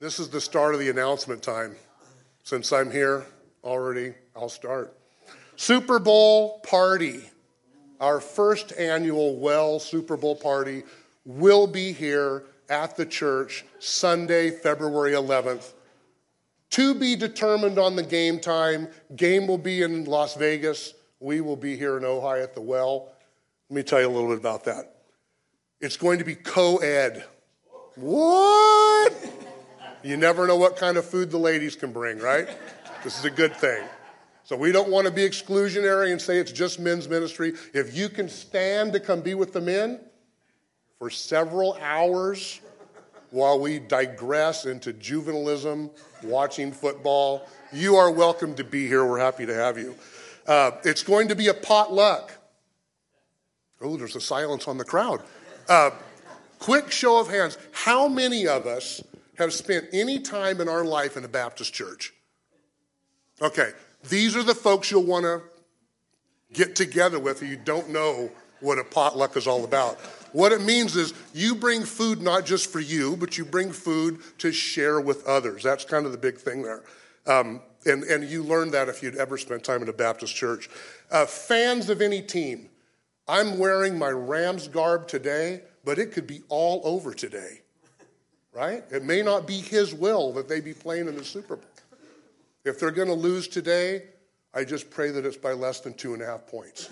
This is the start of the announcement time. Since I'm here already, I'll start. Super Bowl party. Our first annual Well Super Bowl party will be here at the church Sunday, February 11th. To be determined on the game time. Game will be in Las Vegas. We will be here in Ojai at the Well. Let me tell you a little bit about that. It's going to be co ed. What? You never know what kind of food the ladies can bring, right? This is a good thing. So we don't want to be exclusionary and say it's just men's ministry. If you can stand to come be with the men for several hours while we digress into juvenilism, watching football, you are welcome to be here. We're happy to have you. Uh, it's going to be a potluck. Oh, there's a silence on the crowd. Uh, quick show of hands. How many of us have spent any time in our life in a Baptist church? Okay, these are the folks you'll want to get together with if you don't know what a potluck is all about. What it means is you bring food not just for you, but you bring food to share with others. That's kind of the big thing there. Um, and, and you learn that if you'd ever spent time in a Baptist church. Uh, fans of any team. I'm wearing my Rams garb today, but it could be all over today right? It may not be his will that they be playing in the Super Bowl. If they're going to lose today, I just pray that it's by less than two and a half points.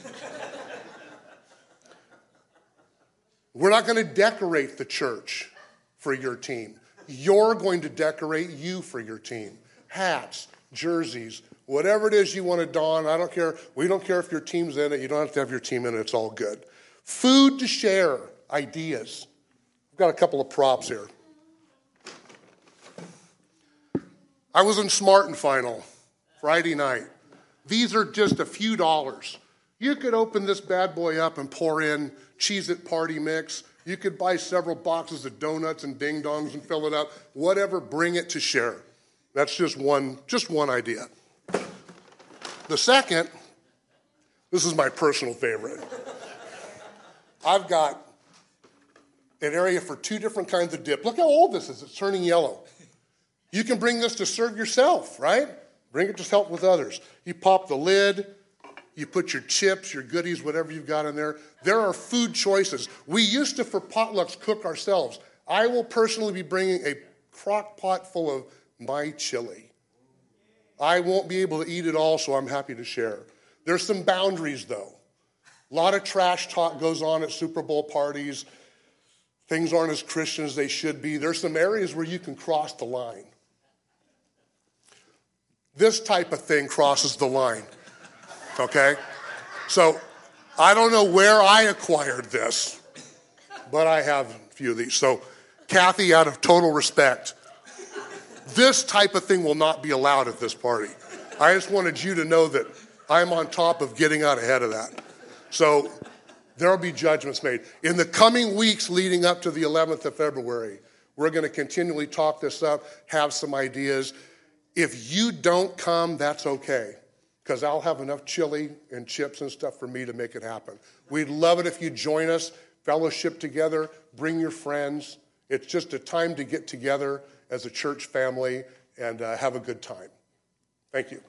We're not going to decorate the church for your team. You're going to decorate you for your team. Hats, jerseys, whatever it is you want to don. I don't care. We don't care if your team's in it. You don't have to have your team in it. It's all good. Food to share, ideas. I've got a couple of props here. I was in Smart and Final Friday night. These are just a few dollars. You could open this bad boy up and pour in Cheez It Party Mix. You could buy several boxes of donuts and ding dongs and fill it up. Whatever, bring it to share. That's just one, just one idea. The second, this is my personal favorite. I've got an area for two different kinds of dip. Look how old this is. It's turning yellow. You can bring this to serve yourself, right? Bring it to help with others. You pop the lid, you put your chips, your goodies, whatever you've got in there. There are food choices. We used to, for potlucks, cook ourselves. I will personally be bringing a crock pot full of my chili. I won't be able to eat it all, so I'm happy to share. There's some boundaries, though. A lot of trash talk goes on at Super Bowl parties. Things aren't as Christian as they should be. There's some areas where you can cross the line. This type of thing crosses the line. Okay? So I don't know where I acquired this, but I have a few of these. So, Kathy, out of total respect, this type of thing will not be allowed at this party. I just wanted you to know that I'm on top of getting out ahead of that. So, there will be judgments made. In the coming weeks leading up to the 11th of February, we're going to continually talk this up, have some ideas. If you don't come, that's okay, because I'll have enough chili and chips and stuff for me to make it happen. We'd love it if you join us, fellowship together, bring your friends. It's just a time to get together as a church family and uh, have a good time. Thank you.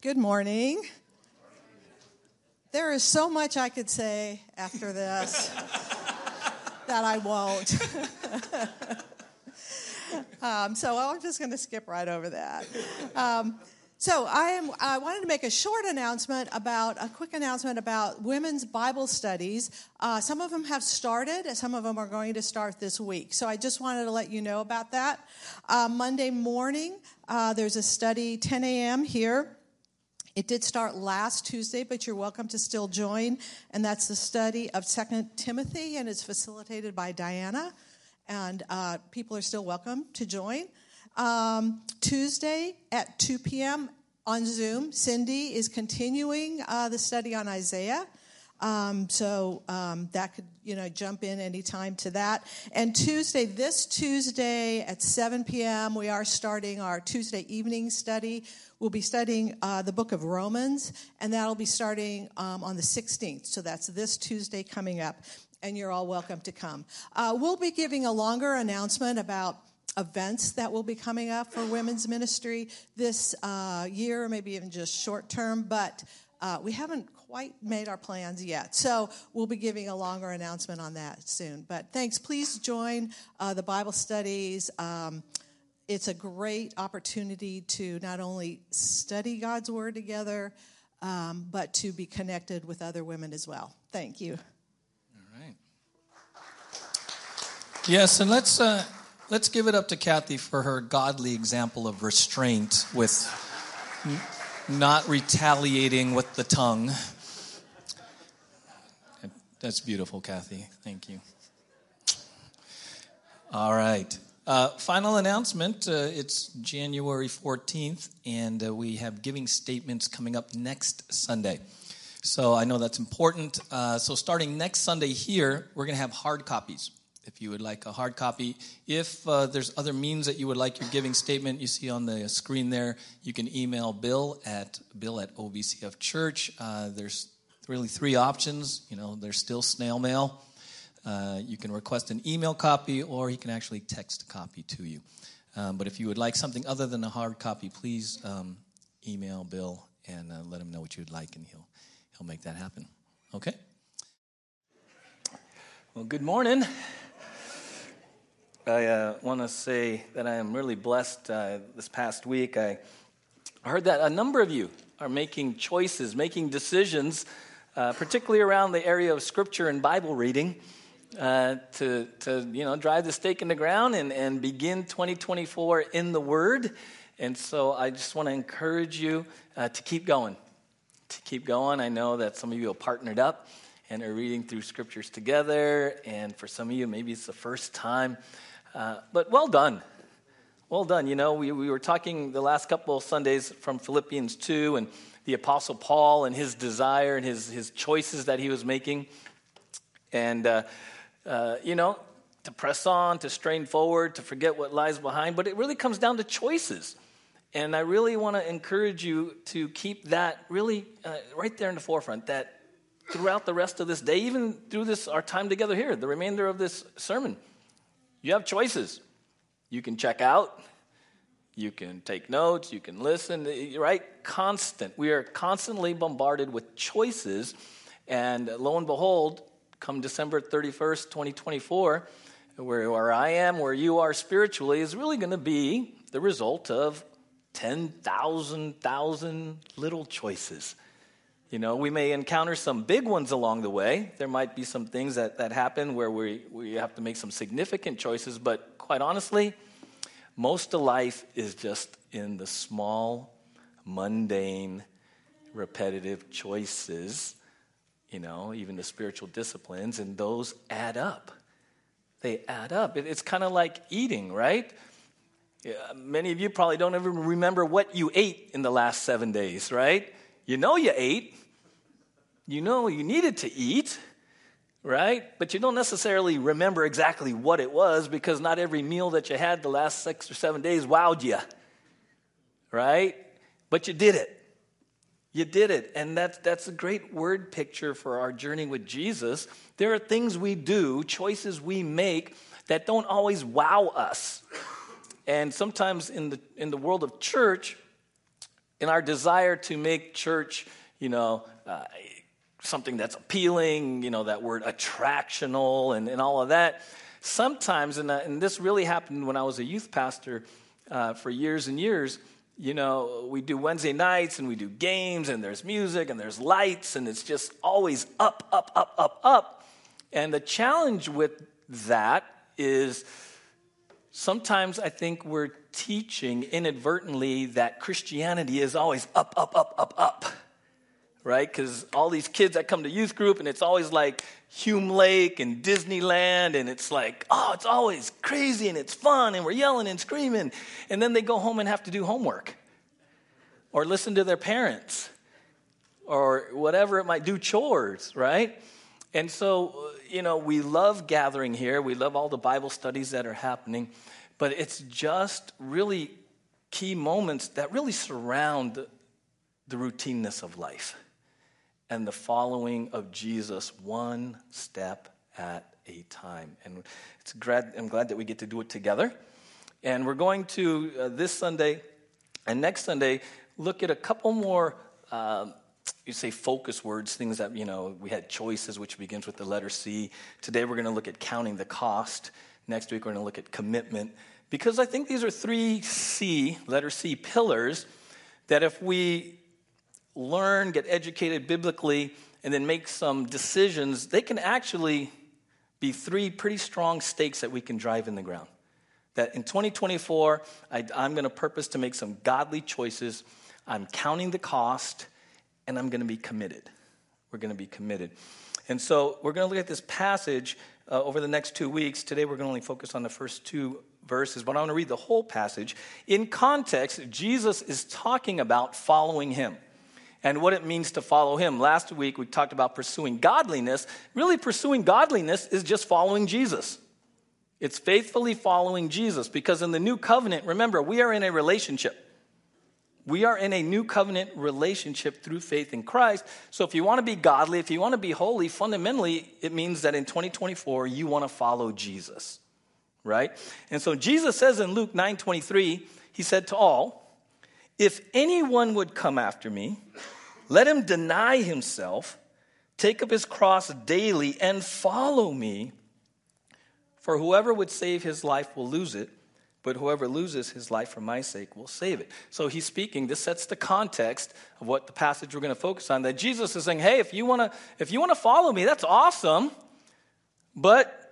Good morning. There is so much I could say after this that I won't. um, so I'm just going to skip right over that. Um, so I am. I wanted to make a short announcement about a quick announcement about women's Bible studies. Uh, some of them have started. Some of them are going to start this week. So I just wanted to let you know about that. Uh, Monday morning, uh, there's a study 10 a.m. here it did start last Tuesday, but you're welcome to still join. And that's the study of Second Timothy, and it's facilitated by Diana. And uh, people are still welcome to join. Um, Tuesday at 2 p.m. on Zoom, Cindy is continuing uh, the study on Isaiah. Um, so um, that could, you know, jump in anytime to that. And Tuesday, this Tuesday at 7 p.m., we are starting our Tuesday evening study. We'll be studying uh, the book of Romans, and that'll be starting um, on the 16th. So that's this Tuesday coming up, and you're all welcome to come. Uh, we'll be giving a longer announcement about events that will be coming up for women's ministry this uh, year, maybe even just short term, but uh, we haven't quite made our plans yet. So we'll be giving a longer announcement on that soon. But thanks. Please join uh, the Bible studies. Um, it's a great opportunity to not only study God's Word together, um, but to be connected with other women as well. Thank you. All right. Yes, and let's uh, let's give it up to Kathy for her godly example of restraint with not retaliating with the tongue. That's beautiful, Kathy. Thank you. All right. Uh, final announcement uh, it's January 14th, and uh, we have giving statements coming up next Sunday. So I know that's important. Uh, so starting next Sunday here, we're going to have hard copies if you would like a hard copy. If uh, there's other means that you would like your giving statement, you see on the screen there, you can email Bill at bill at OVCF Church. Uh, there's really three options. You know, there's still snail mail. Uh, you can request an email copy, or he can actually text a copy to you. Um, but if you would like something other than a hard copy, please um, email Bill and uh, let him know what you'd like, and he'll he'll make that happen. Okay. Well, good morning. I uh, want to say that I am really blessed uh, this past week. I heard that a number of you are making choices, making decisions, uh, particularly around the area of scripture and Bible reading, uh, to, to you know, drive the stake in the ground and, and begin 2024 in the Word. And so I just want to encourage you uh, to keep going. To keep going. I know that some of you have partnered up and are reading through scriptures together. And for some of you, maybe it's the first time. Uh, but well done. Well done. You know, we, we were talking the last couple of Sundays from Philippians 2 and the Apostle Paul and his desire and his, his choices that he was making. And, uh, uh, you know, to press on, to strain forward, to forget what lies behind. But it really comes down to choices. And I really want to encourage you to keep that really uh, right there in the forefront, that throughout the rest of this day, even through this our time together here, the remainder of this sermon, you have choices. You can check out, you can take notes, you can listen, right? Constant. We are constantly bombarded with choices. And lo and behold, come December 31st, 2024, where, where I am, where you are spiritually, is really going to be the result of 10,000, thousand little choices. You know, we may encounter some big ones along the way. There might be some things that, that happen where we, we have to make some significant choices, but quite honestly, most of life is just in the small, mundane, repetitive choices, you know, even the spiritual disciplines, and those add up. They add up. It, it's kind of like eating, right? Yeah, many of you probably don't even remember what you ate in the last seven days, right? You know you ate, you know you needed to eat, right? But you don't necessarily remember exactly what it was because not every meal that you had the last six or seven days wowed you, right? But you did it. You did it. And that's, that's a great word picture for our journey with Jesus. There are things we do, choices we make that don't always wow us. And sometimes in the, in the world of church, in our desire to make church, you know, uh, something that's appealing, you know, that word attractional and, and all of that. Sometimes, and, uh, and this really happened when I was a youth pastor uh, for years and years, you know, we do Wednesday nights and we do games and there's music and there's lights and it's just always up, up, up, up, up. And the challenge with that is sometimes I think we're teaching inadvertently that Christianity is always up, up, up, up, up right? Because all these kids that come to youth group, and it's always like Hume Lake and Disneyland, and it's like, oh, it's always crazy and it's fun, and we're yelling and screaming. And then they go home and have to do homework or listen to their parents or whatever it might do chores, right? And so, you know, we love gathering here. We love all the Bible studies that are happening, but it's just really key moments that really surround the, routineness of life and the following of Jesus one step at a time. And it's glad, I'm glad that we get to do it together. And we're going to, uh, this Sunday and next Sunday, look at a couple more, uh, you say focus words, things that, you know, we had choices, which begins with the letter C. Today we're going to look at counting the cost. Next week we're going to look at commitment. Because I think these are three C, letter C, pillars that if we learn, get educated biblically, and then make some decisions, they can actually be three pretty strong stakes that we can drive in the ground. That in 2024, I, am going to purpose to make some godly choices. I'm counting the cost, and I'm going to be committed. We're going to be committed. And so we're going to look at this passage uh, over the next two weeks. Today, we're going to only focus on the first two verses, but I want to read the whole passage. In context, Jesus is talking about following him and what it means to follow him. Last week we talked about pursuing godliness. Really, pursuing godliness is just following Jesus. It's faithfully following Jesus because in the new covenant, remember, we are in a relationship. We are in a new covenant relationship through faith in Christ. So if you want to be godly, if you want to be holy, fundamentally, it means that in 2024, you want to follow Jesus. Right? And so Jesus says in Luke 9 23, he said to all, if anyone would come after me, let him deny himself, take up his cross daily, and follow me. For whoever would save his life will lose it, but whoever loses his life for my sake will save it. So he's speaking, this sets the context of what the passage we're going to focus on. That Jesus is saying, hey, if you want to if you want to follow me, that's awesome. But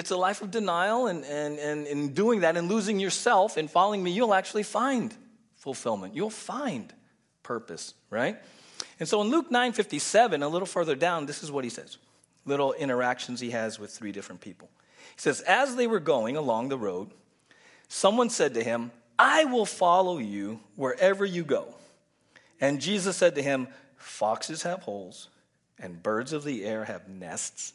it's a life of denial, and, and, and in doing that and losing yourself and following me, you'll actually find fulfillment. You'll find purpose, right? And so in Luke 9:57, a little further down, this is what he says. Little interactions he has with three different people. He says, As they were going along the road, someone said to him, I will follow you wherever you go. And Jesus said to him, Foxes have holes, and birds of the air have nests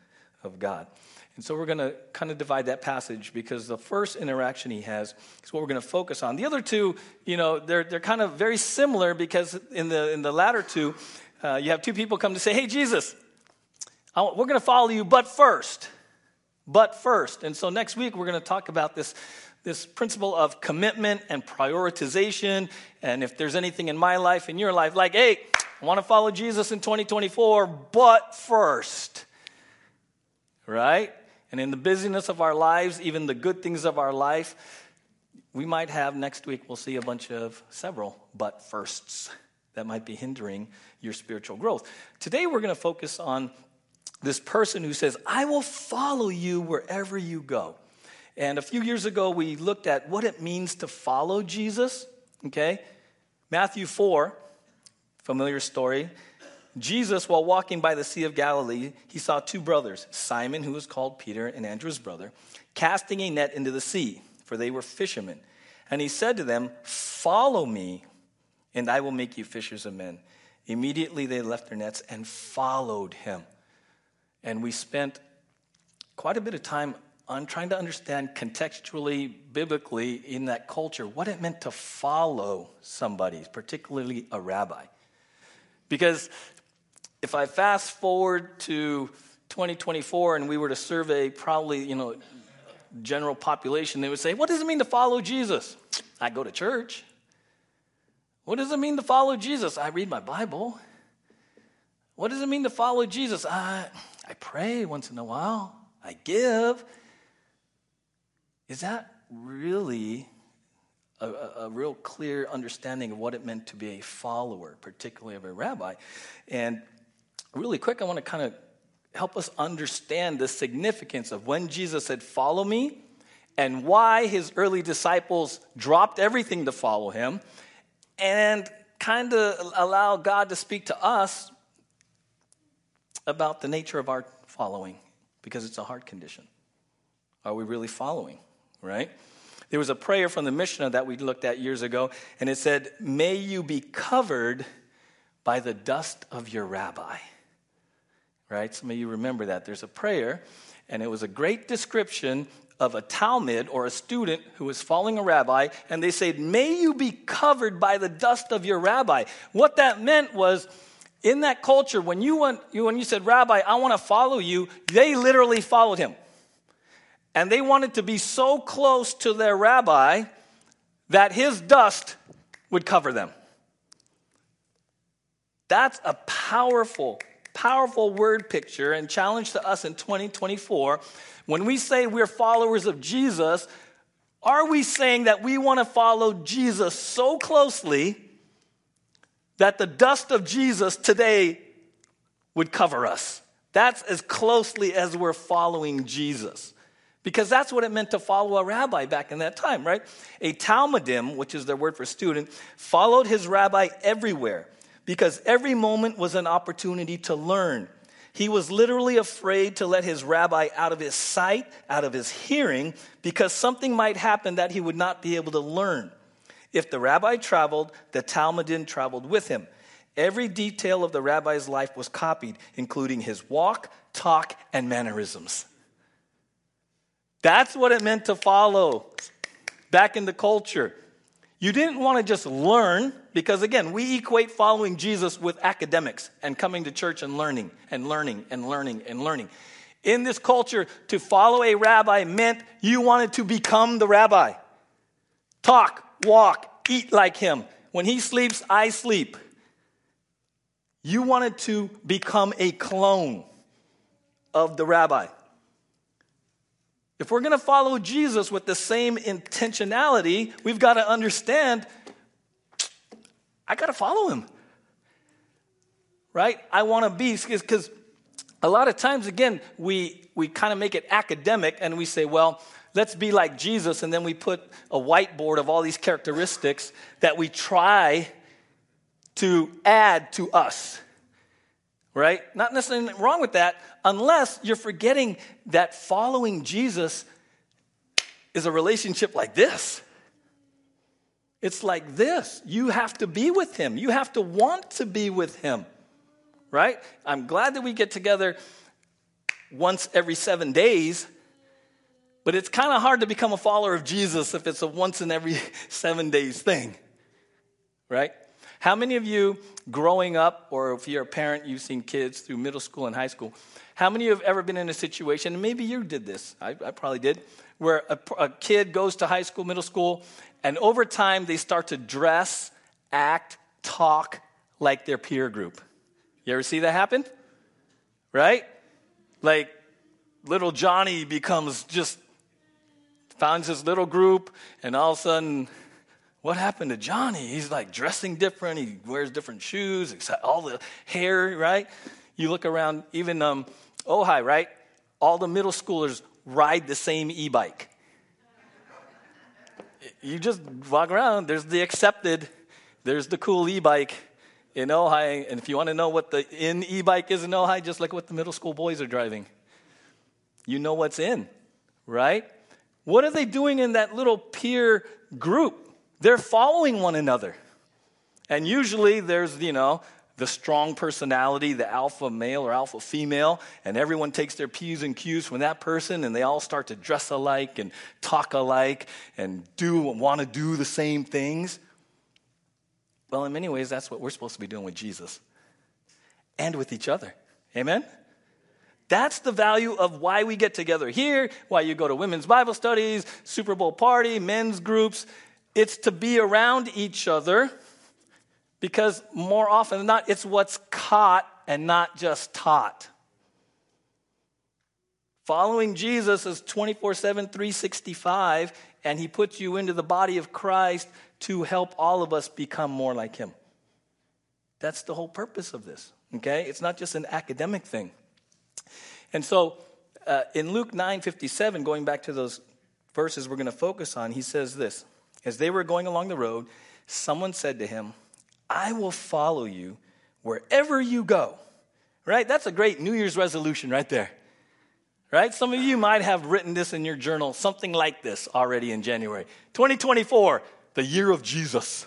of God. And so we're going to kind of divide that passage because the first interaction he has is what we're going to focus on. The other two, you know, they're, they're kind of very similar because in the, in the latter two, uh, you have two people come to say, Hey, Jesus, we're going to follow you, but first. But first. And so next week, we're going to talk about this, this principle of commitment and prioritization. And if there's anything in my life, in your life, like, hey, I want to follow Jesus in 2024, but first right? And in the busyness of our lives, even the good things of our life, we might have next week, we'll see a bunch of several but firsts that might be hindering your spiritual growth. Today, we're going to focus on this person who says, I will follow you wherever you go. And a few years ago, we looked at what it means to follow Jesus. Okay? Matthew 4, familiar story. Jesus, while walking by the Sea of Galilee, he saw two brothers, Simon, who was called Peter, and Andrew's brother, casting a net into the sea, for they were fishermen. And he said to them, Follow me, and I will make you fishers of men. Immediately they left their nets and followed him. And we spent quite a bit of time on trying to understand contextually, biblically, in that culture, what it meant to follow somebody, particularly a rabbi. Because if I fast forward to 2024 and we were to survey probably, you know, general population, they would say, What does it mean to follow Jesus? I go to church. What does it mean to follow Jesus? I read my Bible. What does it mean to follow Jesus? I, I pray once in a while. I give. Is that really a, a, real clear understanding of what it meant to be a follower, particularly of a rabbi. And really quick, I want to kind of help us understand the significance of when Jesus said, Follow me, and why his early disciples dropped everything to follow him, and kind of allow God to speak to us about the nature of our following, because it's a heart condition. Are we really following, right? There was a prayer from the Mishnah that we looked at years ago, and it said, May you be covered by the dust of your rabbi right? Some of you remember that. There's a prayer, and it was a great description of a talmid or a student who was following a rabbi, and they said, May you be covered by the dust of your rabbi. What that meant was, in that culture, when you, went, when you said, Rabbi, I want to follow you, they literally followed him. And they wanted to be so close to their rabbi that his dust would cover them. That's a powerful powerful word picture and challenge to us in 2024. When we say we're followers of Jesus, are we saying that we want to follow Jesus so closely that the dust of Jesus today would cover us? That's as closely as we're following Jesus. Because that's what it meant to follow a rabbi back in that time, right? A talmidim, which is their word for student, followed his rabbi everywhere because every moment was an opportunity to learn. He was literally afraid to let his rabbi out of his sight, out of his hearing, because something might happen that he would not be able to learn. If the rabbi traveled, the Talmudin traveled with him. Every detail of the rabbi's life was copied, including his walk, talk, and mannerisms. That's what it meant to follow back in the culture. You didn't want to just learn, because again, we equate following Jesus with academics and coming to church and learning and learning and learning and learning. In this culture, to follow a rabbi meant you wanted to become the rabbi. Talk, walk, eat like him. When he sleeps, I sleep. You wanted to become a clone of the rabbi. If we're going to follow Jesus with the same intentionality, we've got to understand I got to follow him. Right? I want to be, because a lot of times, again, we, we kind of make it academic and we say, well, let's be like Jesus, and then we put a whiteboard of all these characteristics that we try to add to us right? Not necessarily wrong with that, unless you're forgetting that following Jesus is a relationship like this. It's like this. You have to be with him. You have to want to be with him, right? I'm glad that we get together once every seven days, but it's kind of hard to become a follower of Jesus if it's a once in every seven days thing, right? How many of you, growing up, or if you're a parent, you've seen kids through middle school and high school, how many of you have ever been in a situation, and maybe you did this, I, I probably did, where a, a kid goes to high school, middle school, and over time they start to dress, act, talk like their peer group? You ever see that happen? Right? Like little Johnny becomes just finds his little group, and all of a sudden what happened to Johnny? He's like dressing different. He wears different shoes, all the hair, right? You look around, even um, Ojai, right? All the middle schoolers ride the same e bike. You just walk around, there's the accepted, there's the cool e bike in Ojai. And if you want to know what the in e bike is in Ojai, just look at what the middle school boys are driving. You know what's in, right? What are they doing in that little peer group? They're following one another. And usually there's, you know, the strong personality, the alpha male or alpha female, and everyone takes their P's and Q's from that person, and they all start to dress alike and talk alike and do want to do the same things. Well, in many ways, that's what we're supposed to be doing with Jesus and with each other. Amen? That's the value of why we get together here, why you go to women's Bible studies, Super Bowl party, men's groups. It's to be around each other because more often than not, it's what's caught and not just taught. Following Jesus is 24 7, 365, and he puts you into the body of Christ to help all of us become more like him. That's the whole purpose of this, okay? It's not just an academic thing. And so uh, in Luke 9 57, going back to those verses we're going to focus on, he says this As they were going along the road, someone said to him, I will follow you wherever you go. Right? That's a great New Year's resolution right there. Right? Some of you might have written this in your journal, something like this already in January. 2024, the year of Jesus.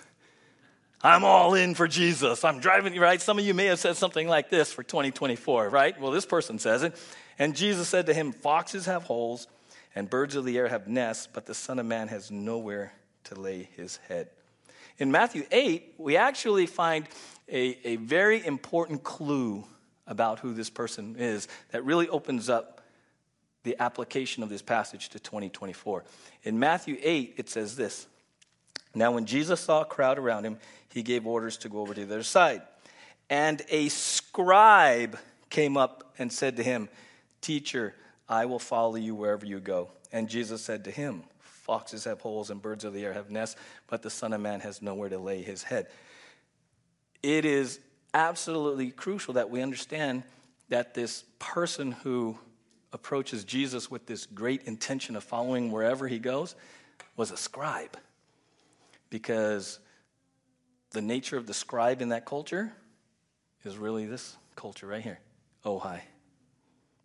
I'm all in for Jesus. I'm driving, you right? Some of you may have said something like this for 2024, right? Well, this person says it. And Jesus said to him, Foxes have holes and birds of the air have nests, but the Son of Man has nowhere to lay his head. In Matthew 8, we actually find a, a very important clue about who this person is that really opens up the application of this passage to 2024. In Matthew 8, it says this Now, when Jesus saw a crowd around him, he gave orders to go over to the other side. And a scribe came up and said to him, Teacher, I will follow you wherever you go. And Jesus said to him, Foxes have holes and birds of the air have nests, but the Son of Man has nowhere to lay his head. It is absolutely crucial that we understand that this person who approaches Jesus with this great intention of following wherever he goes was a scribe. Because the nature of the scribe in that culture is really this culture right here. Oh, hi.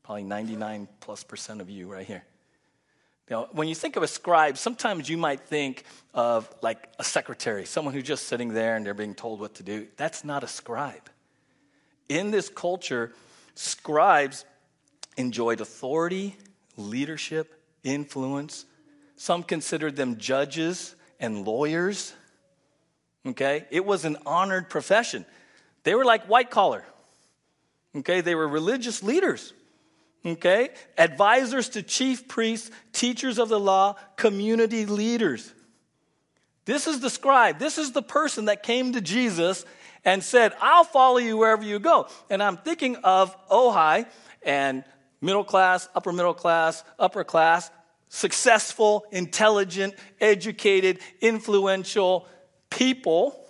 Probably 99 plus percent of you right here. Now, when you think of a scribe, sometimes you might think of like a secretary, someone who's just sitting there and they're being told what to do. That's not a scribe. In this culture, scribes enjoyed authority, leadership, influence. Some considered them judges and lawyers. Okay? It was an honored profession. They were like white collar. Okay? They were religious leaders okay? Advisors to chief priests, teachers of the law, community leaders. This is the scribe. This is the person that came to Jesus and said, I'll follow you wherever you go. And I'm thinking of Ojai and middle class, upper middle class, upper class, successful, intelligent, educated, influential people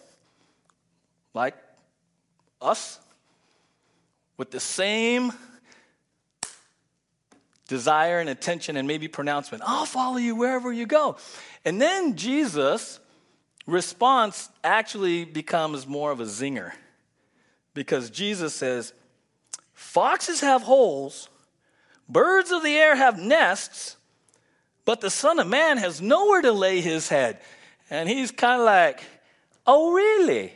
like us with the same desire and attention and maybe pronouncement. I'll follow you wherever you go. And then Jesus' response actually becomes more of a zinger because Jesus says, Foxes have holes, birds of the air have nests, but the Son of Man has nowhere to lay his head. And he's kind of like, Oh, really?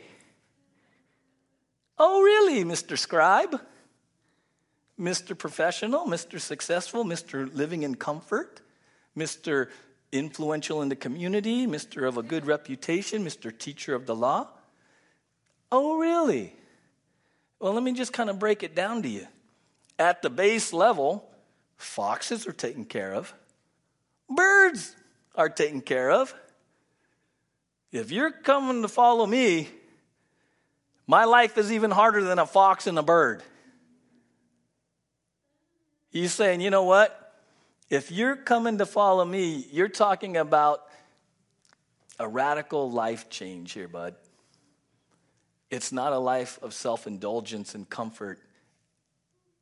Oh, really, Mr. Scribe? Mr. Professional, Mr. Successful, Mr. Living in Comfort, Mr. Influential in the community, Mr. of a good reputation, Mr. Teacher of the law. Oh, really? Well, let me just kind of break it down to you. At the base level, foxes are taken care of, birds are taken care of. If you're coming to follow me, my life is even harder than a fox and a bird. He's saying, you know what? If you're coming to follow me, you're talking about a radical life change here, bud. It's not a life of self indulgence and comfort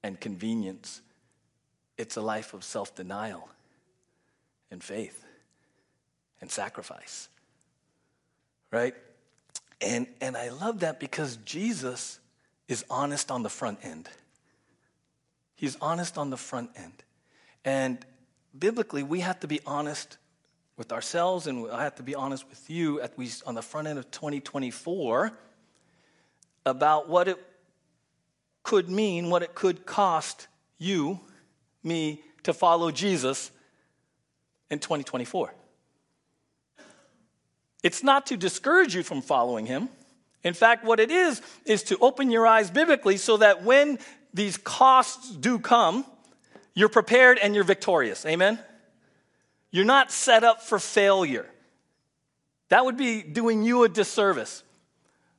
and convenience, it's a life of self denial and faith and sacrifice. Right? And, and I love that because Jesus is honest on the front end. He's honest on the front end. And biblically, we have to be honest with ourselves, and I have to be honest with you at least on the front end of 2024 about what it could mean, what it could cost you, me, to follow Jesus in 2024. It's not to discourage you from following him. In fact, what it is, is to open your eyes biblically so that when these costs do come, you're prepared and you're victorious. Amen? You're not set up for failure. That would be doing you a disservice.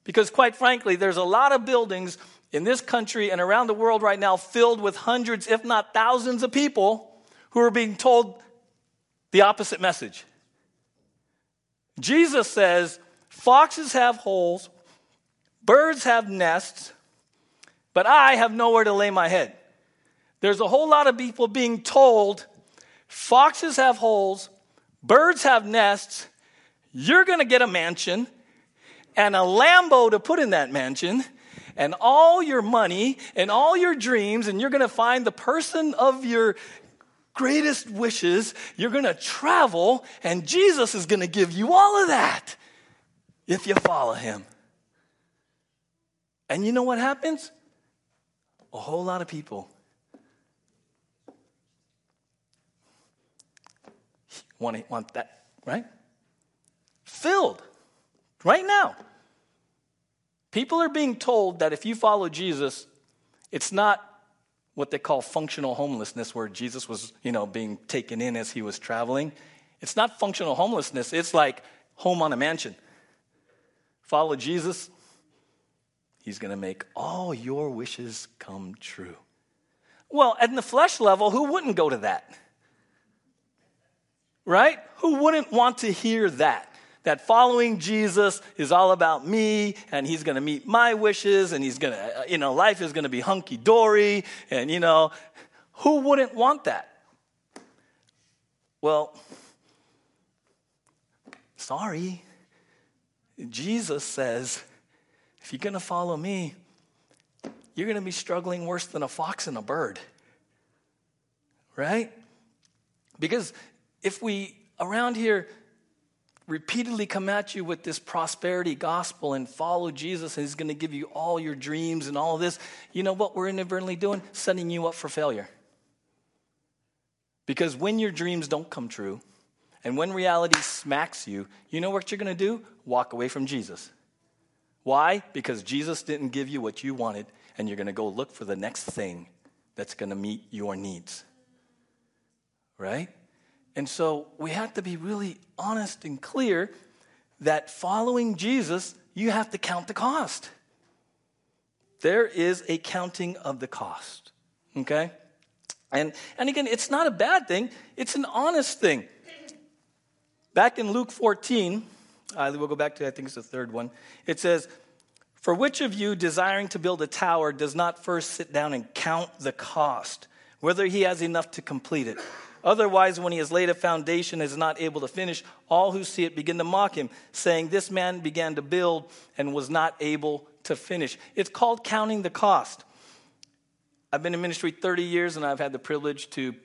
Because, quite frankly, there's a lot of buildings in this country and around the world right now filled with hundreds, if not thousands, of people who are being told the opposite message. Jesus says, Foxes have holes, birds have nests, but I have nowhere to lay my head. There's a whole lot of people being told, Foxes have holes, birds have nests, you're going to get a mansion and a Lambo to put in that mansion and all your money and all your dreams, and you're going to find the person of your greatest wishes. You're going to travel, and Jesus is going to give you all of that if you follow him. And you know what happens? A whole lot of people want, want that, right? Filled right now. People are being told that if you follow Jesus, it's not what they call functional homelessness, where Jesus was, you know, being taken in as he was traveling. It's not functional homelessness, it's like home on a mansion. Follow Jesus, he's going to make all your wishes come true. Well, at the flesh level, who wouldn't go to that? Right? Who wouldn't want to hear that? that following Jesus is all about me and he's going to meet my wishes and he's going to, uh, you know, life is going to be hunky dory. And, you know, who wouldn't want that? Well, sorry. Jesus says, if you're going to follow me, you're going to be struggling worse than a fox and a bird. Right? Because if we around here repeatedly come at you with this prosperity gospel and follow Jesus and he's going to give you all your dreams and all this, you know what we're inadvertently doing? Setting you up for failure. Because when your dreams don't come true and when reality smacks you, you know what you're going to do? Walk away from Jesus. Why? Because Jesus didn't give you what you wanted and you're going to go look for the next thing that's going to meet your needs. Right? And so we have to be really honest and clear that following Jesus, you have to count the cost. There is a counting of the cost. Okay? And, and again, it's not a bad thing, it's an honest thing. Back in Luke 14, uh, we'll go back to, I think it's the third one. It says, For which of you desiring to build a tower does not first sit down and count the cost, whether he has enough to complete it? Otherwise, when he has laid a foundation and is not able to finish, all who see it begin to mock him, saying, This man began to build and was not able to finish. It's called counting the cost. I've been in ministry 30 years and I've had the privilege to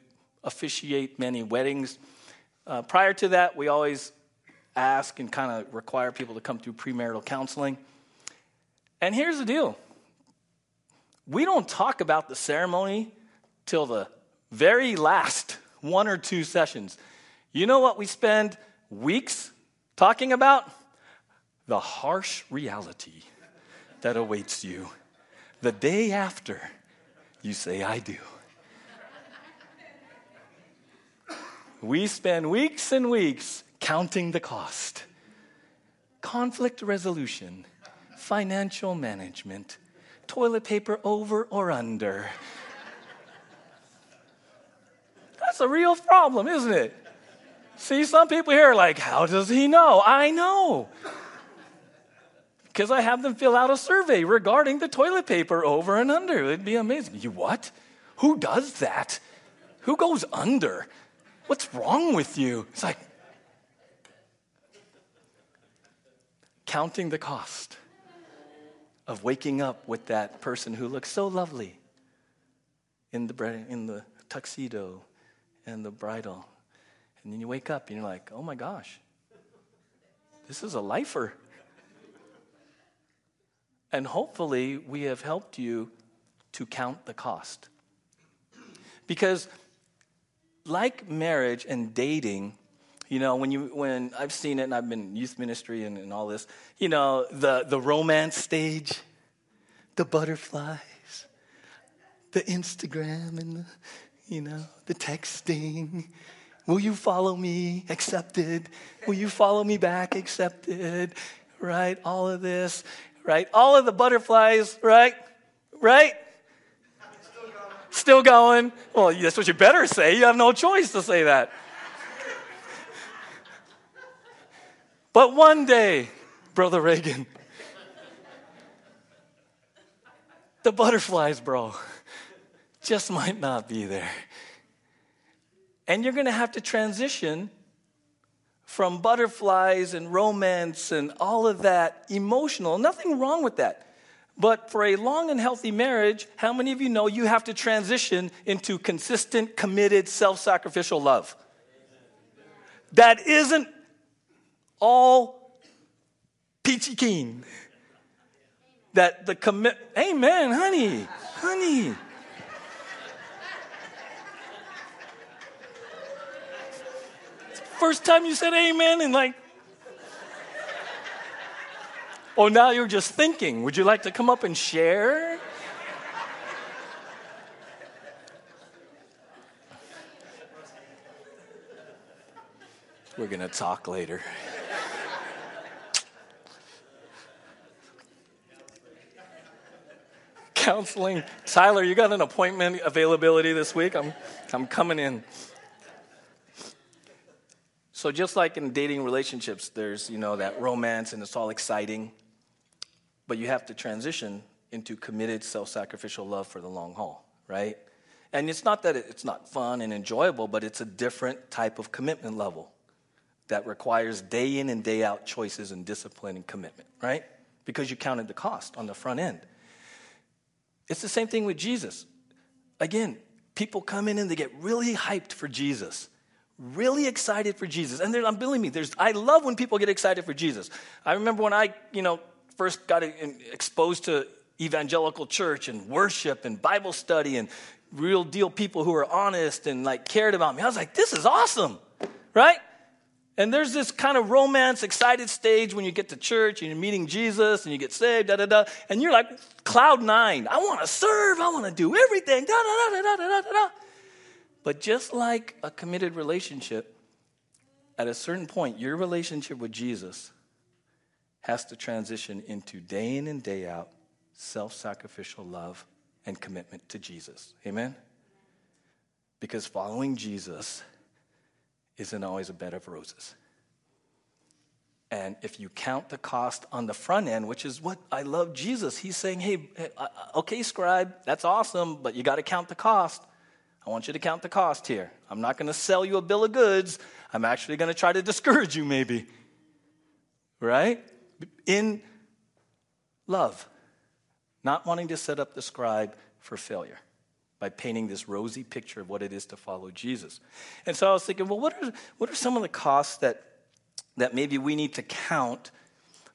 officiate many weddings. Uh, prior to that, we always ask and kind of require people to come through premarital counseling. And here's the deal we don't talk about the ceremony till the very last one or two sessions. You know what we spend weeks talking about? The harsh reality that awaits you the day after you say, I do. We spend weeks and weeks counting the cost, conflict resolution, financial management, toilet paper over or under that's a real problem, isn't it? See, some people here are like, How does he know? I know. Because I have them fill out a survey regarding the toilet paper over and under. It'd be amazing. You what? Who does that? Who goes under? What's wrong with you? It's like counting the cost of waking up with that person who looks so lovely in the, in the tuxedo and the bridal. And then you wake up and you're like, oh my gosh, this is a lifer. And hopefully, we have helped you to count the cost. Because, like marriage and dating, you know, when you when I've seen it and I've been youth ministry and, and all this, you know, the the romance stage, the butterflies, the Instagram and the you know, the texting. Will you follow me? Accepted. Will you follow me back? Accepted. Right? All of this, right? All of the butterflies, right? Right? Still going? Well, that's what you better say. You have no choice to say that. But one day, Brother Reagan, the butterflies, bro, just might not be there. And you're going to have to transition from butterflies and romance and all of that emotional. Nothing wrong with that. But for a long and healthy marriage, how many of you know you have to transition into consistent, committed, self sacrificial love? That isn't all peachy keen. That the commit, amen, honey, honey. First time you said amen and like oh, now you're just thinking. Would you like to come up and share? We're going to talk later. Counseling. Tyler, you got an appointment availability this week? I'm, I'm coming in. So just like in dating relationships, there's, you know, that romance and it's all exciting but you have to transition into committed self sacrificial love for the long haul, right? And it's not that it's not fun and enjoyable, but it's a different type of commitment level that requires day in and day out choices and discipline and commitment, right? Because you counted the cost on the front end. It's the same thing with Jesus. Again, people come in and they get really hyped for Jesus, really excited for Jesus. And I'm believe me, there's I love when people get excited for Jesus. I remember when I, you know, first got exposed to evangelical church and worship and Bible study and real deal people who were honest and like cared about me, I was like, this is awesome, right? And there's this kind of romance, excited stage when you get to church and you're meeting Jesus and you get saved, da da da, and you're like cloud nine. I want to serve, I want to do everything, da da da da da da da. But just like a committed relationship, at a certain point, your relationship with Jesus has to transition into day in and day out self sacrificial love and commitment to Jesus. Amen? Because following Jesus isn't always a bed of roses. And if you count the cost on the front end, which is what I love Jesus, he's saying, hey, uh, uh, okay, scribe, that's awesome, but you got to count the cost. I want you to count the cost here. I'm not going to sell you a bill of goods. I'm actually going to try to discourage you, maybe. Right? in love, not wanting to set up the scribe for failure by painting this rosy picture of what it is to follow Jesus. And so I was thinking, well, what are, what are some of the costs that, that maybe we need to count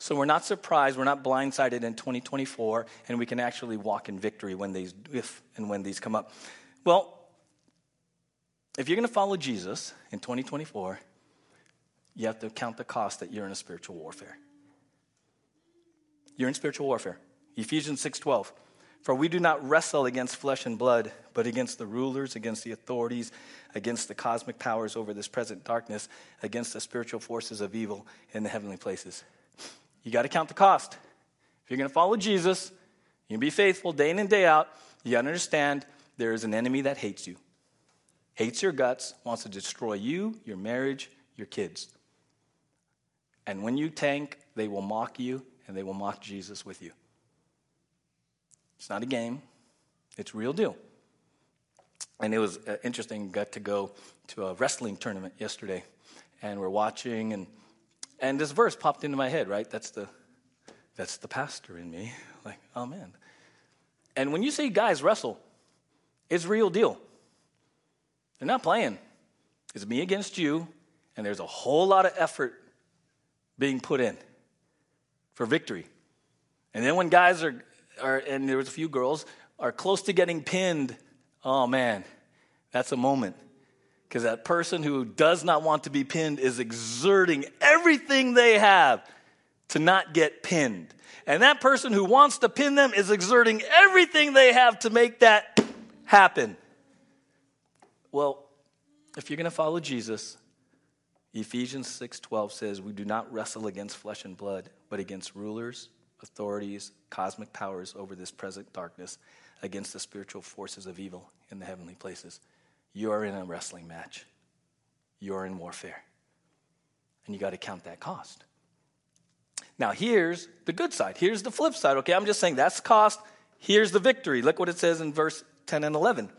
so we're not surprised, we're not blindsided in 2024, and we can actually walk in victory when these, if and when these come up? Well, if you're going to follow Jesus in 2024, you have to count the cost that you're in a spiritual warfare. You're in spiritual warfare. Ephesians 6:12. For we do not wrestle against flesh and blood, but against the rulers, against the authorities, against the cosmic powers over this present darkness, against the spiritual forces of evil in the heavenly places. You got to count the cost. If you're going to follow Jesus, you be faithful day in and day out, you got to understand there is an enemy that hates you. Hates your guts, wants to destroy you, your marriage, your kids. And when you tank, they will mock you and they will mock Jesus with you. It's not a game, it's real deal. And it was uh, interesting, got to go to a wrestling tournament yesterday, and we're watching, and, and this verse popped into my head, right? That's the, that's the pastor in me. Like, oh man. And when you see guys wrestle, it's real deal. They're not playing. It's me against you, and there's a whole lot of effort being put in for victory. And then when guys are, are and there was a few girls, are close to getting pinned, oh man, that's a moment. Because that person who does not want to be pinned is exerting everything they have to not get pinned. And that person who wants to pin them is exerting everything they have to make that happen. Well, if you're going to follow Jesus, Ephesians 6:12 says, "We do not wrestle against flesh and blood, but against rulers, authorities, cosmic powers over this present darkness, against the spiritual forces of evil in the heavenly places. You are in a wrestling match, you're in warfare. And you got to count that cost. Now, here's the good side. Here's the flip side. Okay, I'm just saying that's cost. Here's the victory. Look what it says in verse 10 and 11.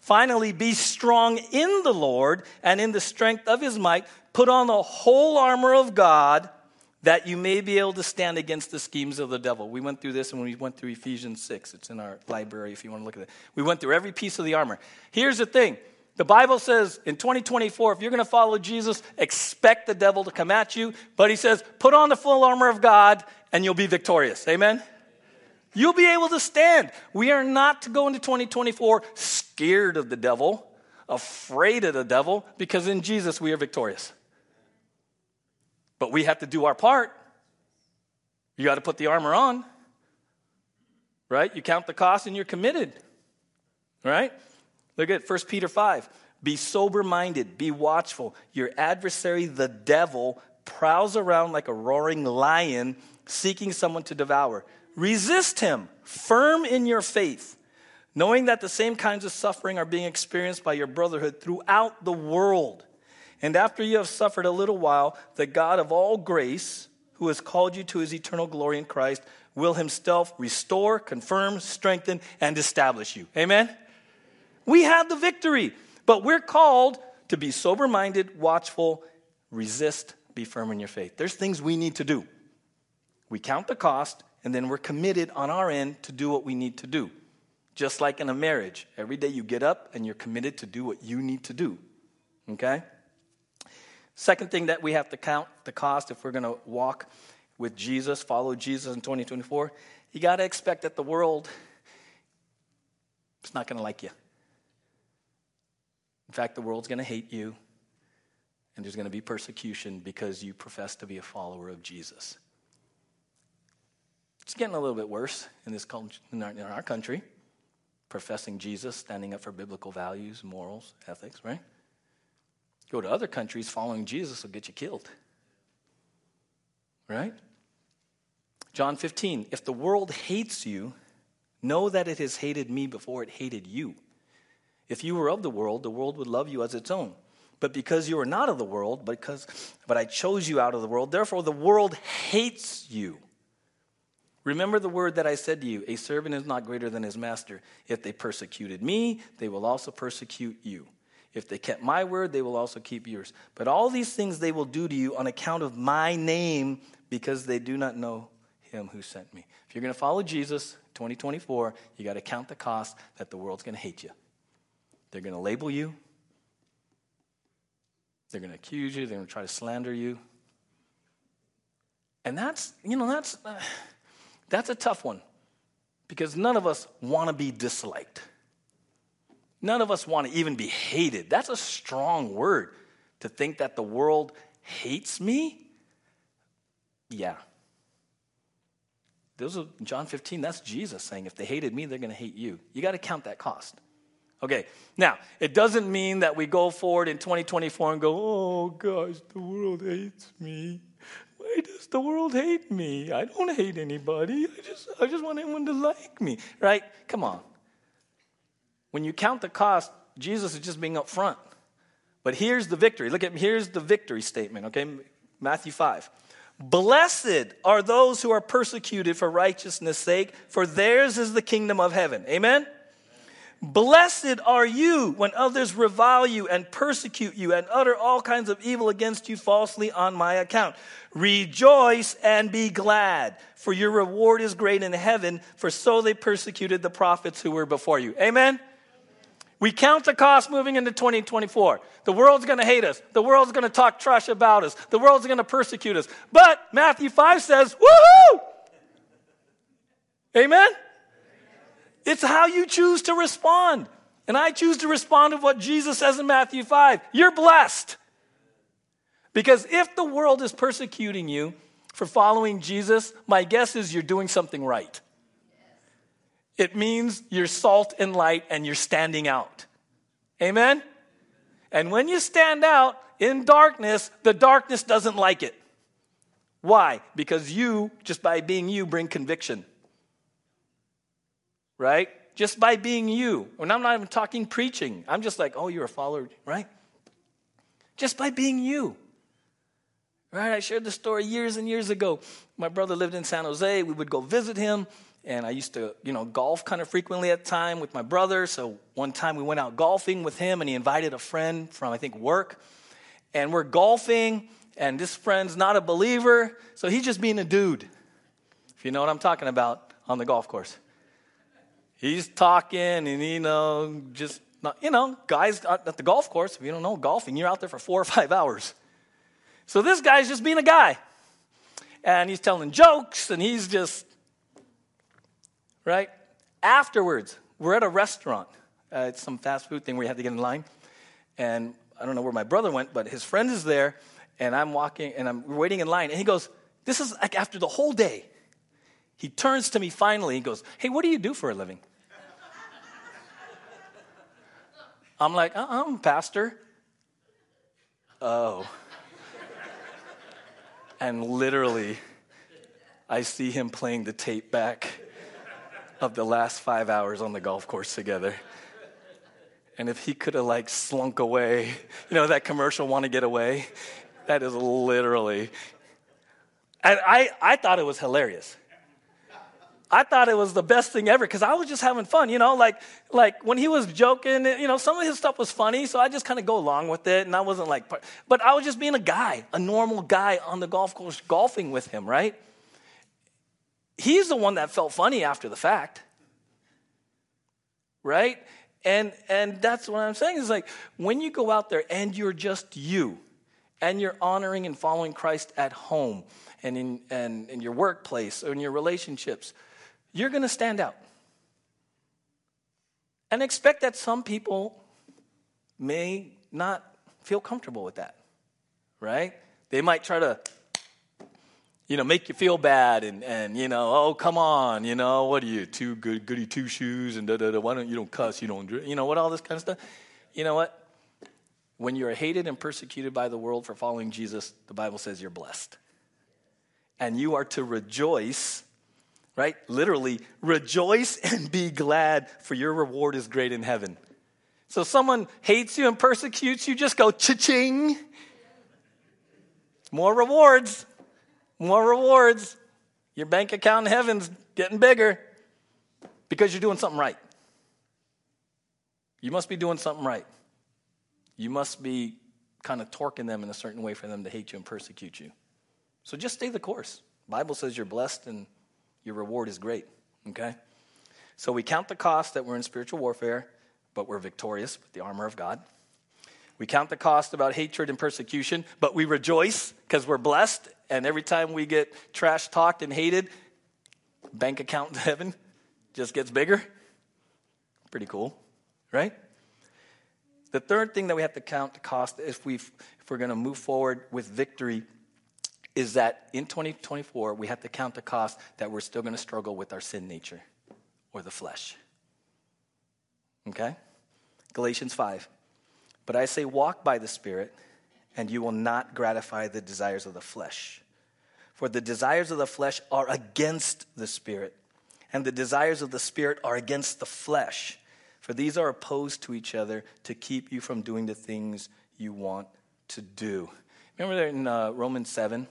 Finally, be strong in the Lord and in the strength of his might. Put on the whole armor of God that you may be able to stand against the schemes of the devil. We went through this and when we went through Ephesians 6. It's in our library if you want to look at it. We went through every piece of the armor. Here's the thing the Bible says in 2024, if you're going to follow Jesus, expect the devil to come at you. But he says, put on the full armor of God and you'll be victorious. Amen? You'll be able to stand. We are not to go into 2024 scared of the devil, afraid of the devil, because in Jesus we are victorious. But we have to do our part. You got to put the armor on, right? You count the cost and you're committed, right? Look at 1 Peter 5. Be sober minded, be watchful. Your adversary, the devil, prowls around like a roaring lion seeking someone to devour. Resist him, firm in your faith, knowing that the same kinds of suffering are being experienced by your brotherhood throughout the world. And after you have suffered a little while, the God of all grace, who has called you to his eternal glory in Christ, will himself restore, confirm, strengthen, and establish you. Amen? We have the victory, but we're called to be sober minded, watchful, resist, be firm in your faith. There's things we need to do. We count the cost, and then we're committed on our end to do what we need to do. Just like in a marriage, every day you get up and you're committed to do what you need to do. Okay? Second thing that we have to count the cost if we're going to walk with Jesus, follow Jesus in 2024, you got to expect that the world is not going to like you. In fact, the world's going to hate you, and there's going to be persecution because you profess to be a follower of Jesus. It's getting a little bit worse in this culture, in our, in our country, professing Jesus, standing up for biblical values, morals, ethics, right? Go to other countries, following Jesus will get you killed. Right? John 15, if the world hates you, know that it has hated me before it hated you. If you were of the world, the world would love you as its own. But because you are not of the world, because but I chose you out of the world, therefore the world hates you. Remember the word that I said to you a servant is not greater than his master. If they persecuted me, they will also persecute you. If they kept my word, they will also keep yours. But all these things they will do to you on account of my name, because they do not know him who sent me. If you're going to follow Jesus 2024, you got to count the cost that the world's going to hate you. They're going to label you. They're going to accuse you. They're going to try to slander you. And that's, you know, that's, uh, that's a tough one because none of us want to be disliked. None of us want to even be hated. That's a strong word to think that the world hates me. Yeah. Those are John 15, that's Jesus saying, if they hated me, they're going to hate you. You got to count that cost. Okay, now, it doesn't mean that we go forward in 2024 and go, oh gosh, the world hates me. Why does the world hate me? I don't hate anybody. I just, I just want everyone to like me, right? Come on. When you count the cost, Jesus is just being upfront. But here's the victory. Look at here's the victory statement, okay? Matthew 5. Blessed are those who are persecuted for righteousness' sake, for theirs is the kingdom of heaven. Amen? Blessed are you when others revile you and persecute you and utter all kinds of evil against you falsely on my account. Rejoice and be glad, for your reward is great in heaven, for so they persecuted the prophets who were before you. Amen? We count the cost moving into 2024. The world's going to hate us. The world's going to talk trash about us. The world's going to persecute us. But Matthew 5 says, woohoo! Amen? It's how you choose to respond. And I choose to respond to what Jesus says in Matthew 5. You're blessed. Because if the world is persecuting you for following Jesus, my guess is you're doing something right. It means you're salt and light and you're standing out. Amen? And when you stand out in darkness, the darkness doesn't like it. Why? Because you, just by being you, bring conviction right? Just by being you. And I'm not even talking preaching. I'm just like, oh, you're a follower, right? Just by being you. Right? I shared the story years and years ago. My brother lived in San Jose. We would go visit him. And I used to, you know, golf kind of frequently at the time with my brother. So one time we went out golfing with him and he invited a friend from, I think, work. And we're golfing and this friend's not a believer. So he's just being a dude. If you know what I'm talking about on the golf course. He's talking and, you know, just, not, you know, guys at the golf course, if you don't know golfing, you're out there for four or five hours. So this guy's just being a guy. And he's telling jokes and he's just right? Afterwards, we're at a restaurant. Uh, it's some fast food thing where you have to get in line. And I don't know where my brother went, but his friend is there, and I'm walking and I'm waiting in line. And he goes, This is like after the whole day. He turns to me finally. He goes, Hey, what do you do for a living? I'm like, uh I'm a pastor. Oh. and literally, I see him playing the tape back of the last five hours on the golf course together. And if he could have like slunk away, you know, that commercial, Want to Get Away? That is literally. And I, I thought it was hilarious. I thought it was the best thing ever because I was just having fun, you know, like like when he was joking, you know, some of his stuff was funny, so I just kind of go along with it, and I wasn't like, but I was just being a guy, a normal guy on the golf course, golfing with him, right? He's the one that felt funny after the fact. Right? And and that's what I'm saying is like when you go out there and you're just you and you're honoring and following Christ at home and in and in your workplace or in your relationships, you're going to stand out. And expect that some people may not feel comfortable with that. Right? They might try to you know, make you feel bad and, and you know, oh, come on, you know, what are you, two good, goody two shoes and da da da, why don't you don't cuss, you don't, you know, what, all this kind of stuff. You know what? When you're hated and persecuted by the world for following Jesus, the Bible says you're blessed. And you are to rejoice, right? Literally, rejoice and be glad, for your reward is great in heaven. So someone hates you and persecutes you, just go cha-ching. More rewards more rewards. Your bank account in heaven's getting bigger because you're doing something right. You must be doing something right. You must be kind of torquing them in a certain way for them to hate you and persecute you. So just stay the course. Bible says you're blessed and your reward is great. Okay? So we count the cost that we're in spiritual warfare, but we're victorious with the armor of God. We count the cost about hatred and persecution, but we rejoice because we're blessed. And every time we get trash talked and hated, bank account in heaven just gets bigger. Pretty cool, right? The third thing that we have to count the cost if, we if we're going to move forward with victory is that in 2024, we have to count the cost that we're still going to struggle with our sin nature or the flesh. Okay? Galatians 5. But I say, walk by the Spirit, and you will not gratify the desires of the flesh. For the desires of the flesh are against the Spirit, and the desires of the Spirit are against the flesh. For these are opposed to each other to keep you from doing the things you want to do. Remember there in uh, Romans 7?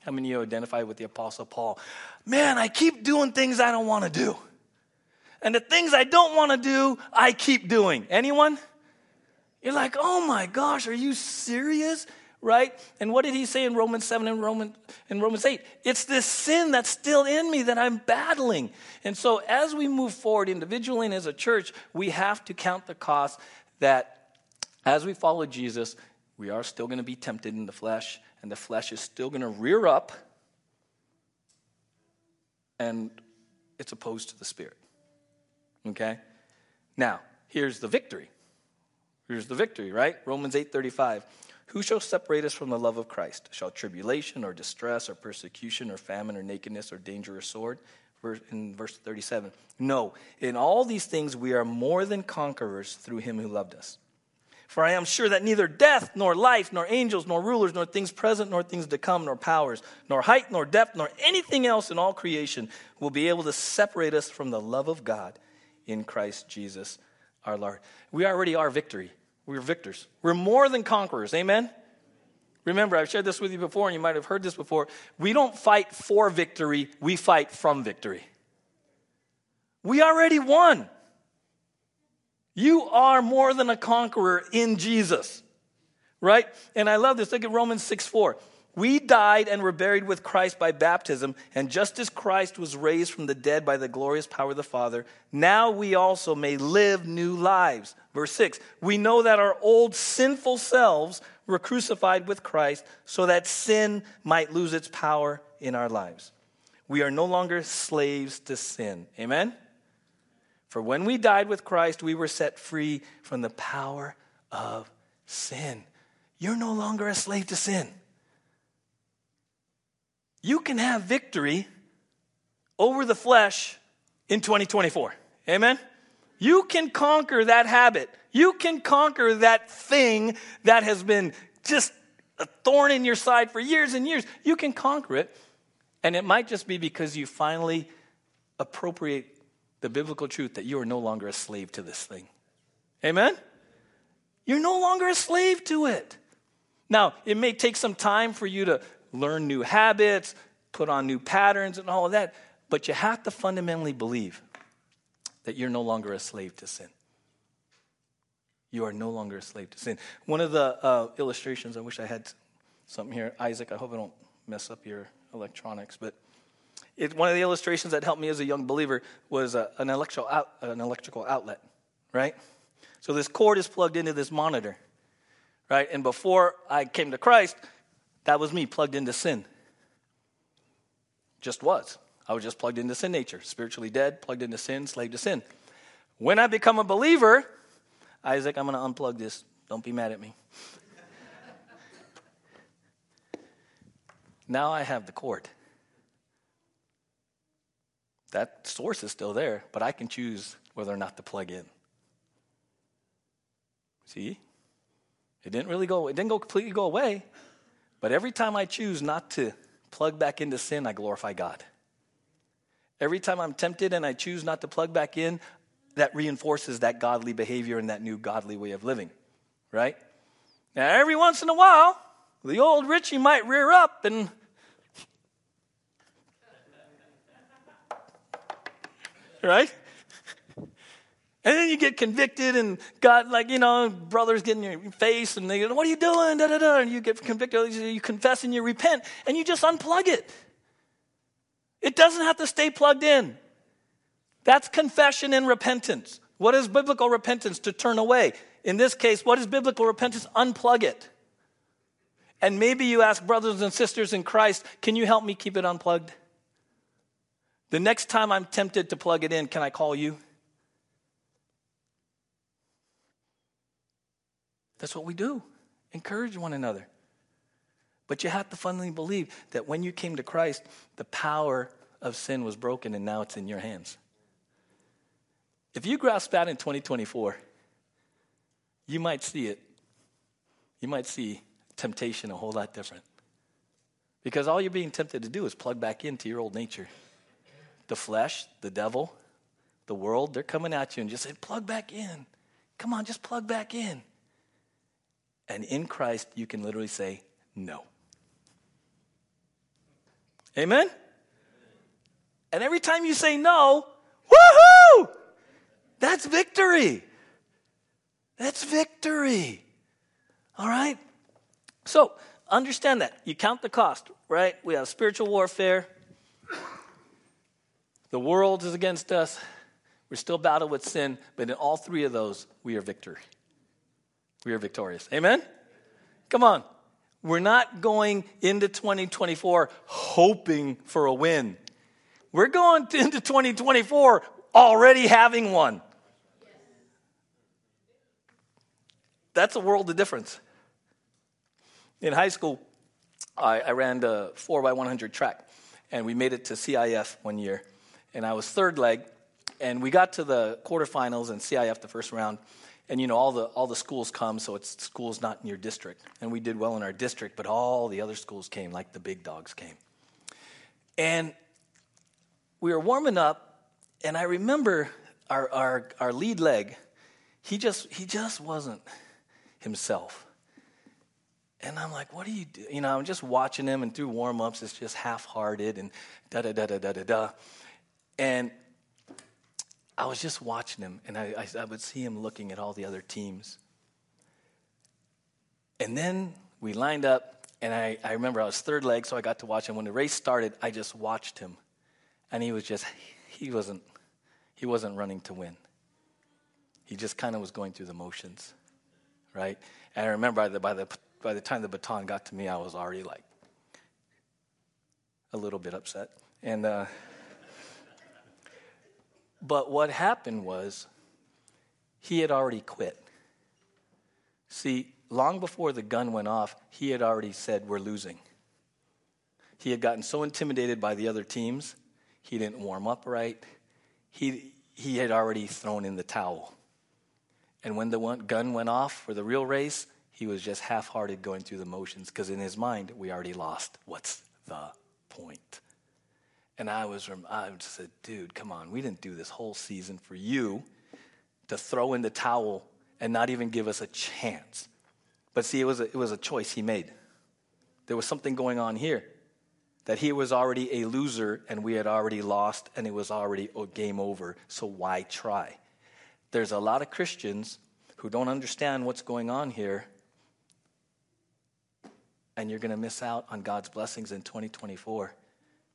How many of you identify with the Apostle Paul? Man, I keep doing things I don't want to do. And the things I don't want to do, I keep doing. Anyone? You're like, oh my gosh, are you serious? Right? And what did he say in Romans 7 and Romans, in Romans 8? It's this sin that's still in me that I'm battling. And so as we move forward individually and as a church, we have to count the cost that as we follow Jesus, we are still going to be tempted in the flesh, and the flesh is still going to rear up, and it's opposed to the Spirit. Okay? Now, here's the victory. Here's the victory, right? Romans 8:35. Who shall separate us from the love of Christ? Shall tribulation or distress or persecution or famine or nakedness or danger or sword? In verse 37. No, in all these things we are more than conquerors through him who loved us. For I am sure that neither death, nor life, nor angels, nor rulers, nor things present, nor things to come, nor powers, nor height, nor depth, nor anything else in all creation will be able to separate us from the love of God in Christ Jesus our Lord. We already are victory. We're victors. We're more than conquerors. Amen? Remember, I've shared this with you before, and you might have heard this before. We don't fight for victory, we fight from victory. We already won. You are more than a conqueror in Jesus, right? And I love this. Look at Romans 6 4. We died and were buried with Christ by baptism, and just as Christ was raised from the dead by the glorious power of the Father, now we also may live new lives. Verse 6 We know that our old sinful selves were crucified with Christ so that sin might lose its power in our lives. We are no longer slaves to sin. Amen? For when we died with Christ, we were set free from the power of sin. You're no longer a slave to sin you can have victory over the flesh in 2024. Amen? You can conquer that habit. You can conquer that thing that has been just a thorn in your side for years and years. You can conquer it. And it might just be because you finally appropriate the biblical truth that you are no longer a slave to this thing. Amen? You're no longer a slave to it. Now, it may take some time for you to learn new habits, put on new patterns, and all of that. But you have to fundamentally believe that you're no longer a slave to sin. You are no longer a slave to sin. One of the uh, illustrations, I wish I had something here. Isaac, I hope I don't mess up your electronics, but it, one of the illustrations that helped me as a young believer was uh, an, electrical out, an electrical outlet, right? So this cord is plugged into this monitor, right? And before I came to Christ, that was me plugged into sin. Just was. I was just plugged into sin nature, spiritually dead, plugged into sin, slave to sin. When I become a believer, Isaac, I'm going to unplug this. Don't be mad at me. now I have the cord. That source is still there, but I can choose whether or not to plug in. See? It didn't really go, it didn't go completely go away. But every time I choose not to plug back into sin, I glorify God. Every time I'm tempted and I choose not to plug back in, that reinforces that godly behavior and that new godly way of living, right? Now, every once in a while, the old Richie might rear up and right? And then you get convicted, and God, like, you know, brothers get in your face, and they go, What are you doing? Da, da, da. And you get convicted, you confess and you repent, and you just unplug it. It doesn't have to stay plugged in. That's confession and repentance. What is biblical repentance? To turn away. In this case, what is biblical repentance? Unplug it. And maybe you ask brothers and sisters in Christ, Can you help me keep it unplugged? The next time I'm tempted to plug it in, can I call you? That's what we do. Encourage one another. But you have to fundamentally believe that when you came to Christ, the power of sin was broken and now it's in your hands. If you grasp that in 2024, you might see it. You might see temptation a whole lot different. Because all you're being tempted to do is plug back into your old nature. The flesh, the devil, the world, they're coming at you and just say, plug back in. Come on, just plug back in. And in Christ, you can literally say no. Amen? And every time you say no, woohoo! That's victory. That's victory. All right? So, understand that. You count the cost, right? We have spiritual warfare. The world is against us. We're still battling with sin, but in all three of those, we are victory we are victorious. Amen? Come on. We're not going into 2024 hoping for a win. We're going into 2024 already having one. That's a world of difference. In high school, I, I ran the 4x100 track, and we made it to CIF one year. And I was third leg, and we got to the quarterfinals and CIF the first round and you know all the all the schools come so it's schools not in your district and we did well in our district but all the other schools came like the big dogs came and we were warming up and i remember our, our, our lead leg, he just, he just wasn't himself. And I'm like, what do you do? You know, I'm just watching him, and through warm ups, it's just half hearted and da da da da da da da. And I was just watching him, and I, I, I would see him looking at all the other teams. And then we lined up, and I, I remember I was third leg, so I got to watch him. When the race started, I just watched him. And he was just, he wasn't, he wasn't running to win. He just kind of was going through the motions, right? And I remember by the, by, the, by the time the baton got to me, I was already like a little bit upset. And, uh, but what happened was he had already quit. See, long before the gun went off, he had already said, We're losing. He had gotten so intimidated by the other teams, he didn't warm up right. He, he had already thrown in the towel. And when the one, gun went off for the real race, he was just half hearted going through the motions because in his mind, we already lost. What's the point? And I was, I just said, dude, come on. We didn't do this whole season for you to throw in the towel and not even give us a chance. But see, it was a, it was a choice he made. There was something going on here that he was already a loser and we had already lost and it was already game over. So why try? There's a lot of Christians who don't understand what's going on here, and you're going to miss out on God's blessings in 2024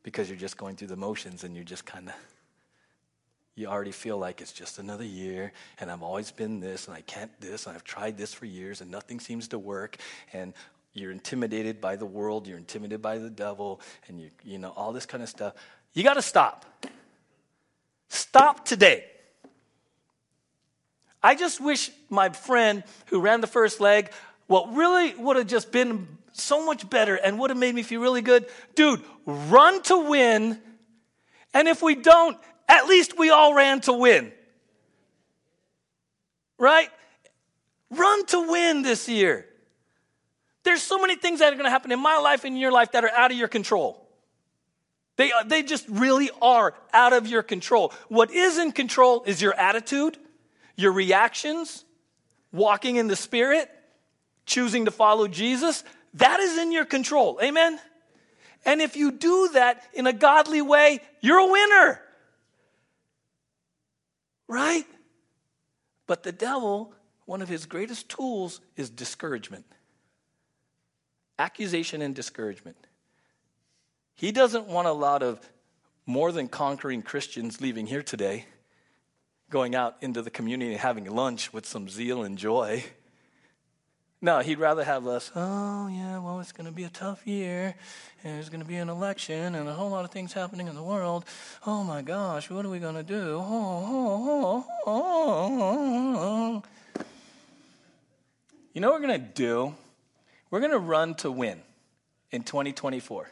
because you're just going through the motions and you're just kind of you already feel like it's just another year and I've always been this and I can't this and I've tried this for years and nothing seems to work and you're intimidated by the world, you're intimidated by the devil and you you know all this kind of stuff. You got to stop. Stop today. I just wish my friend who ran the first leg what really would have just been so much better and would have made me feel really good. Dude, run to win. And if we don't, at least we all ran to win. Right? Run to win this year. There's so many things that are going to happen in my life and in your life that are out of your control. They, uh, they just really are out of your control. What is in control is your attitude, your reactions, walking in the Spirit, choosing to follow Jesus. That is in your control. Amen? And if you do that in a godly way, you're a winner. Right? But the devil, one of his greatest tools is discouragement accusation and discouragement. He doesn't want a lot of more than conquering Christians leaving here today, going out into the community and having lunch with some zeal and joy. No, he'd rather have us, oh, yeah, well, it's going to be a tough year, and there's going to be an election, and a whole lot of things happening in the world. Oh, my gosh, what are we going to do? Oh, oh, oh, oh, you know what we're going to do? We're going to run to win in 2024.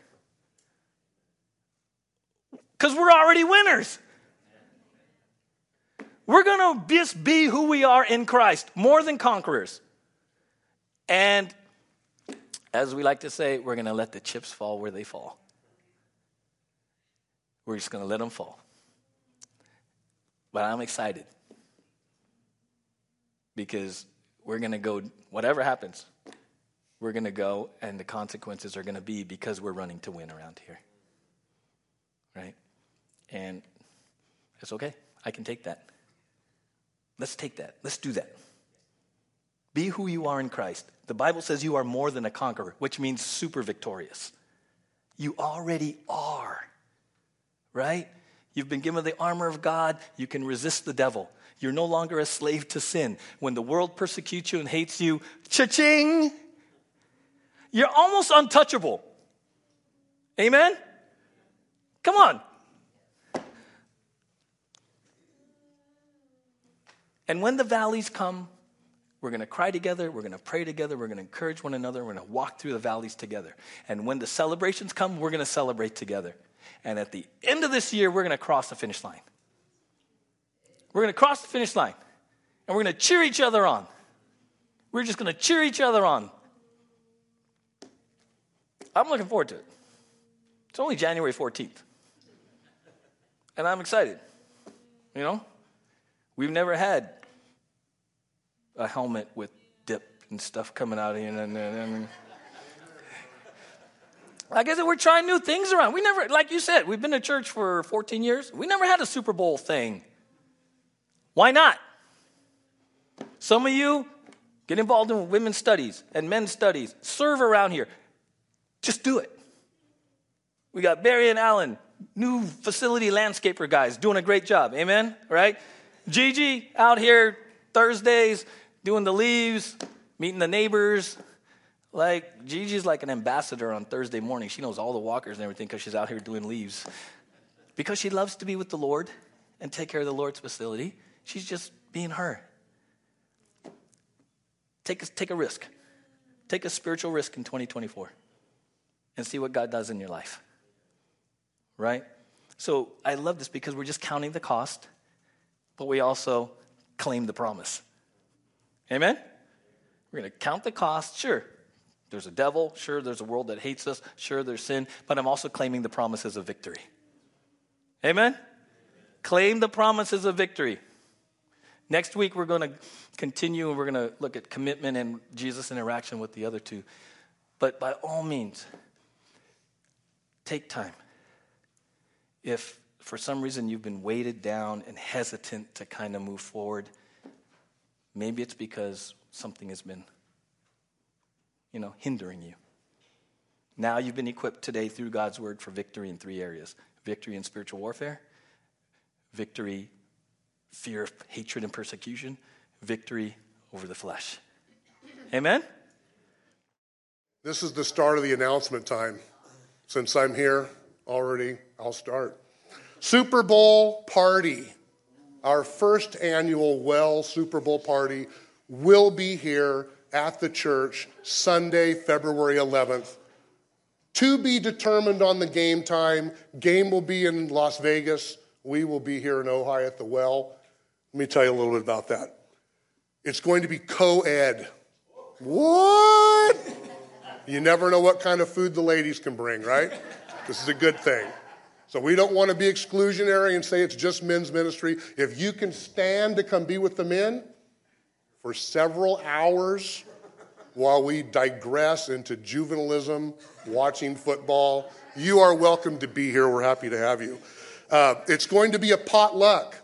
Because we're already winners. We're going to just be who we are in Christ, more than conquerors. And as we like to say, we're going to let the chips fall where they fall. We're just going to let them fall. But I'm excited because we're going to go, whatever happens, we're going to go, and the consequences are going to be because we're running to win around here. Right? And it's okay. I can take that. Let's take that. Let's do that. Be who you are in Christ. The Bible says you are more than a conqueror, which means super victorious. You already are, right? You've been given the armor of God. You can resist the devil. You're no longer a slave to sin. When the world persecutes you and hates you, cha-ching! You're almost untouchable. Amen? Come on. And when the valleys come, we're going to cry together. We're going to pray together. We're going to encourage one another. We're going to walk through the valleys together. And when the celebrations come, we're going to celebrate together. And at the end of this year, we're going to cross the finish line. We're going to cross the finish line. And we're going to cheer each other on. We're just going to cheer each other on. I'm looking forward to it. It's only January 14th. And I'm excited. You know? We've never had a helmet with dip and stuff coming out of you. And, and, and, I guess we're trying new things around. We never, like you said, we've been to church for 14 years. We never had a Super Bowl thing. Why not? Some of you get involved in women's studies and men's studies. Serve around here. Just do it. We got Barry and Alan, new facility landscaper guys, doing a great job. Amen? Right? Gigi out here Thursdays doing the leaves, meeting the neighbors. Like, Gigi's like an ambassador on Thursday morning. She knows all the walkers and everything because she's out here doing leaves. Because she loves to be with the Lord and take care of the Lord's facility. She's just being her. Take a, take a risk. Take a spiritual risk in 2024 and see what God does in your life. Right? So I love this because we're just counting the cost, but we also claim the promise. Amen? We're going to count the cost. Sure, there's a devil. Sure, there's a world that hates us. Sure, there's sin. But I'm also claiming the promises of victory. Amen? Claim the promises of victory. Next week, we're going to continue and we're going to look at commitment and Jesus' interaction with the other two. But by all means, take time. If for some reason you've been weighted down and hesitant to kind of move forward, maybe it's because something has been, you know, hindering you. Now you've been equipped today through God's word for victory in three areas victory in spiritual warfare, victory, fear, of hatred, and persecution, victory over the flesh. Amen? This is the start of the announcement time. Since I'm here already, I'll start. Super Bowl party. Our first annual Well Super Bowl party will be here at the church Sunday, February 11th. To be determined on the game time. Game will be in Las Vegas. We will be here in Ojai at the Well. Let me tell you a little bit about that. It's going to be co ed. What? You never know what kind of food the ladies can bring, right? This is a good thing. So we don't want to be exclusionary and say it's just men's ministry. If you can stand to come be with the men for several hours while we digress into juvenilism, watching football, you are welcome to be here. We're happy to have you. Uh, it's going to be a potluck.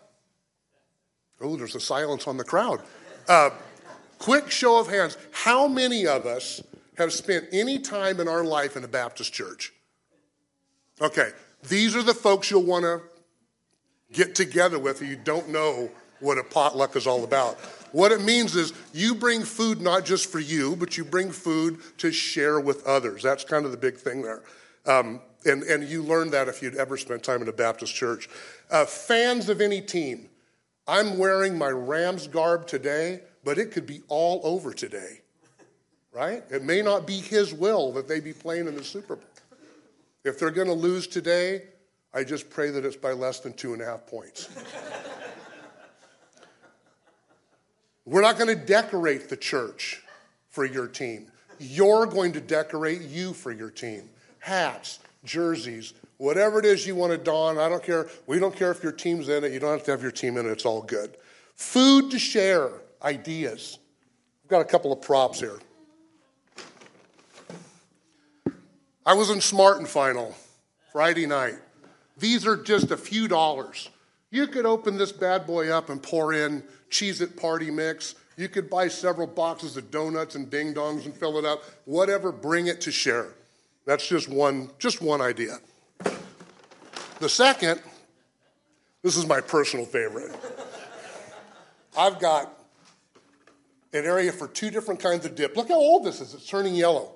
Oh, there's a silence on the crowd. Uh, quick show of hands. How many of us have spent any time in our life in a Baptist church? Okay, these are the folks you'll want to get together with if you don't know what a potluck is all about. What it means is you bring food not just for you, but you bring food to share with others. That's kind of the big thing there. Um, and, and you learn that if you'd ever spent time in a Baptist church. Uh, fans of any team, I'm wearing my Rams garb today, but it could be all over today, right? It may not be his will that they be playing in the Super Bowl. If they're going to lose today, I just pray that it's by less than two and a half points. We're not going to decorate the church for your team. You're going to decorate you for your team. Hats, jerseys, whatever it is you want to don. I don't care. We don't care if your team's in it. You don't have to have your team in it. It's all good. Food to share, ideas. I've got a couple of props here. I was in Smart and Final Friday night. These are just a few dollars. You could open this bad boy up and pour in Cheez It Party Mix. You could buy several boxes of donuts and ding dongs and fill it up. Whatever, bring it to share. That's just one, just one idea. The second, this is my personal favorite. I've got an area for two different kinds of dip. Look how old this is. It's turning yellow.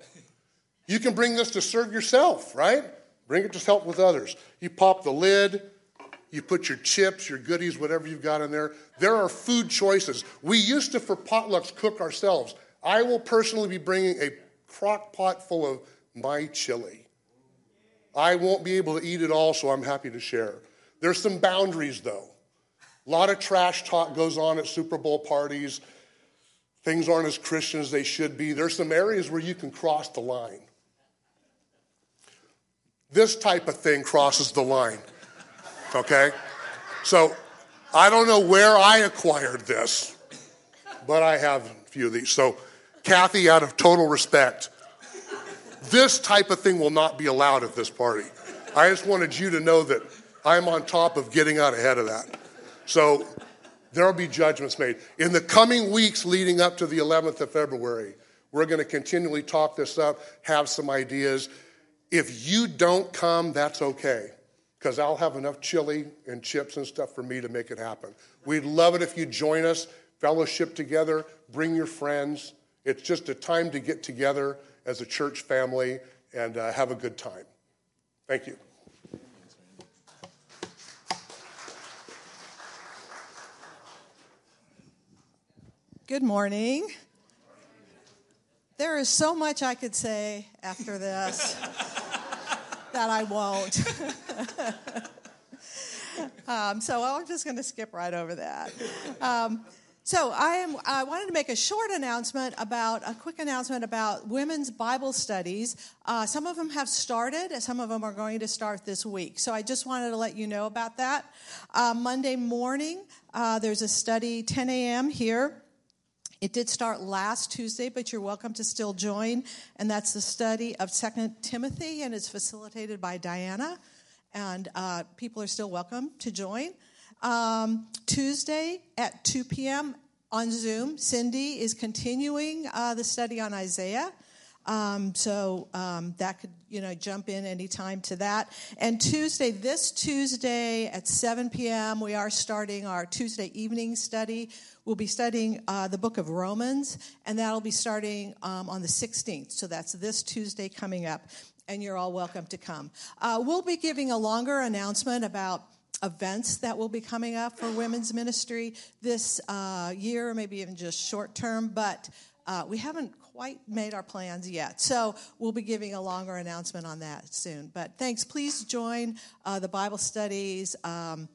You can bring this to serve yourself, right? Bring it to help with others. You pop the lid, you put your chips, your goodies, whatever you've got in there. There are food choices. We used to, for potlucks, cook ourselves. I will personally be bringing a crock pot full of my chili. I won't be able to eat it all, so I'm happy to share. There's some boundaries, though. A lot of trash talk goes on at Super Bowl parties. Things aren't as Christian as they should be. There's some areas where you can cross the line. This type of thing crosses the line. Okay? So I don't know where I acquired this, but I have a few of these. So, Kathy, out of total respect, this type of thing will not be allowed at this party. I just wanted you to know that I'm on top of getting out ahead of that. So, there'll be judgments made. In the coming weeks leading up to the 11th of February, we're going to continually talk this up, have some ideas. If you don't come, that's okay, because I'll have enough chili and chips and stuff for me to make it happen. We'd love it if you join us, fellowship together, bring your friends. It's just a time to get together as a church family and uh, have a good time. Thank you. Good morning. There is so much I could say after this that I won't. um, so I'm just going to skip right over that. Um, so I am. I wanted to make a short announcement about a quick announcement about women's Bible studies. Uh, some of them have started. Some of them are going to start this week. So I just wanted to let you know about that. Uh, Monday morning, uh, there's a study 10 a.m. here it did start last Tuesday, but you're welcome to still join. And that's the study of Second Timothy, and it's facilitated by Diana. And uh, people are still welcome to join. Um, Tuesday at 2 p.m. on Zoom, Cindy is continuing uh, the study on Isaiah. Um, so um, that could, you know, jump in anytime to that. And Tuesday, this Tuesday at 7 p.m., we are starting our Tuesday evening study. We'll be studying uh, the book of Romans, and that'll be starting um, on the 16th. So that's this Tuesday coming up, and you're all welcome to come. Uh, we'll be giving a longer announcement about events that will be coming up for women's ministry this uh, year, maybe even just short term, but uh, we haven't quite made our plans yet. So we'll be giving a longer announcement on that soon. But thanks. Please join uh, the Bible studies. Um,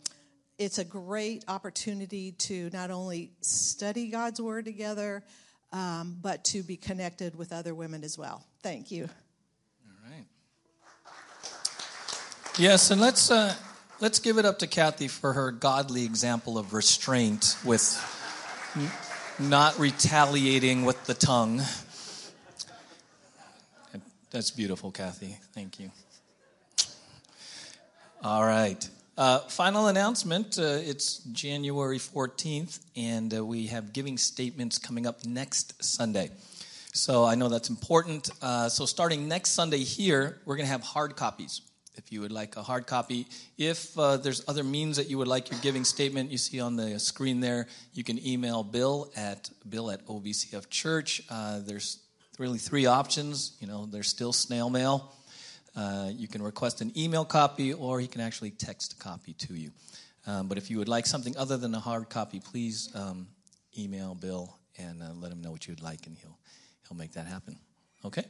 it's a great opportunity to not only study God's Word together, um, but to be connected with other women as well. Thank you. All right. Yes, and let's uh, let's give it up to Kathy for her godly example of restraint with not retaliating with the tongue. That's beautiful, Kathy. Thank you. All right. Uh, final announcement uh, it's January 14th, and uh, we have giving statements coming up next Sunday. So I know that's important. Uh, so starting next Sunday here, we're going to have hard copies. If you would like a hard copy, if uh, there's other means that you would like your giving statement, you see on the screen there, you can email Bill at bill at OBCF Church. Uh, there's really three options. You know, there's still snail mail. Uh, you can request an email copy, or he can actually text a copy to you. Um, but if you would like something other than a hard copy, please um, email Bill and uh, let him know what you'd like, and he'll he'll make that happen. Okay.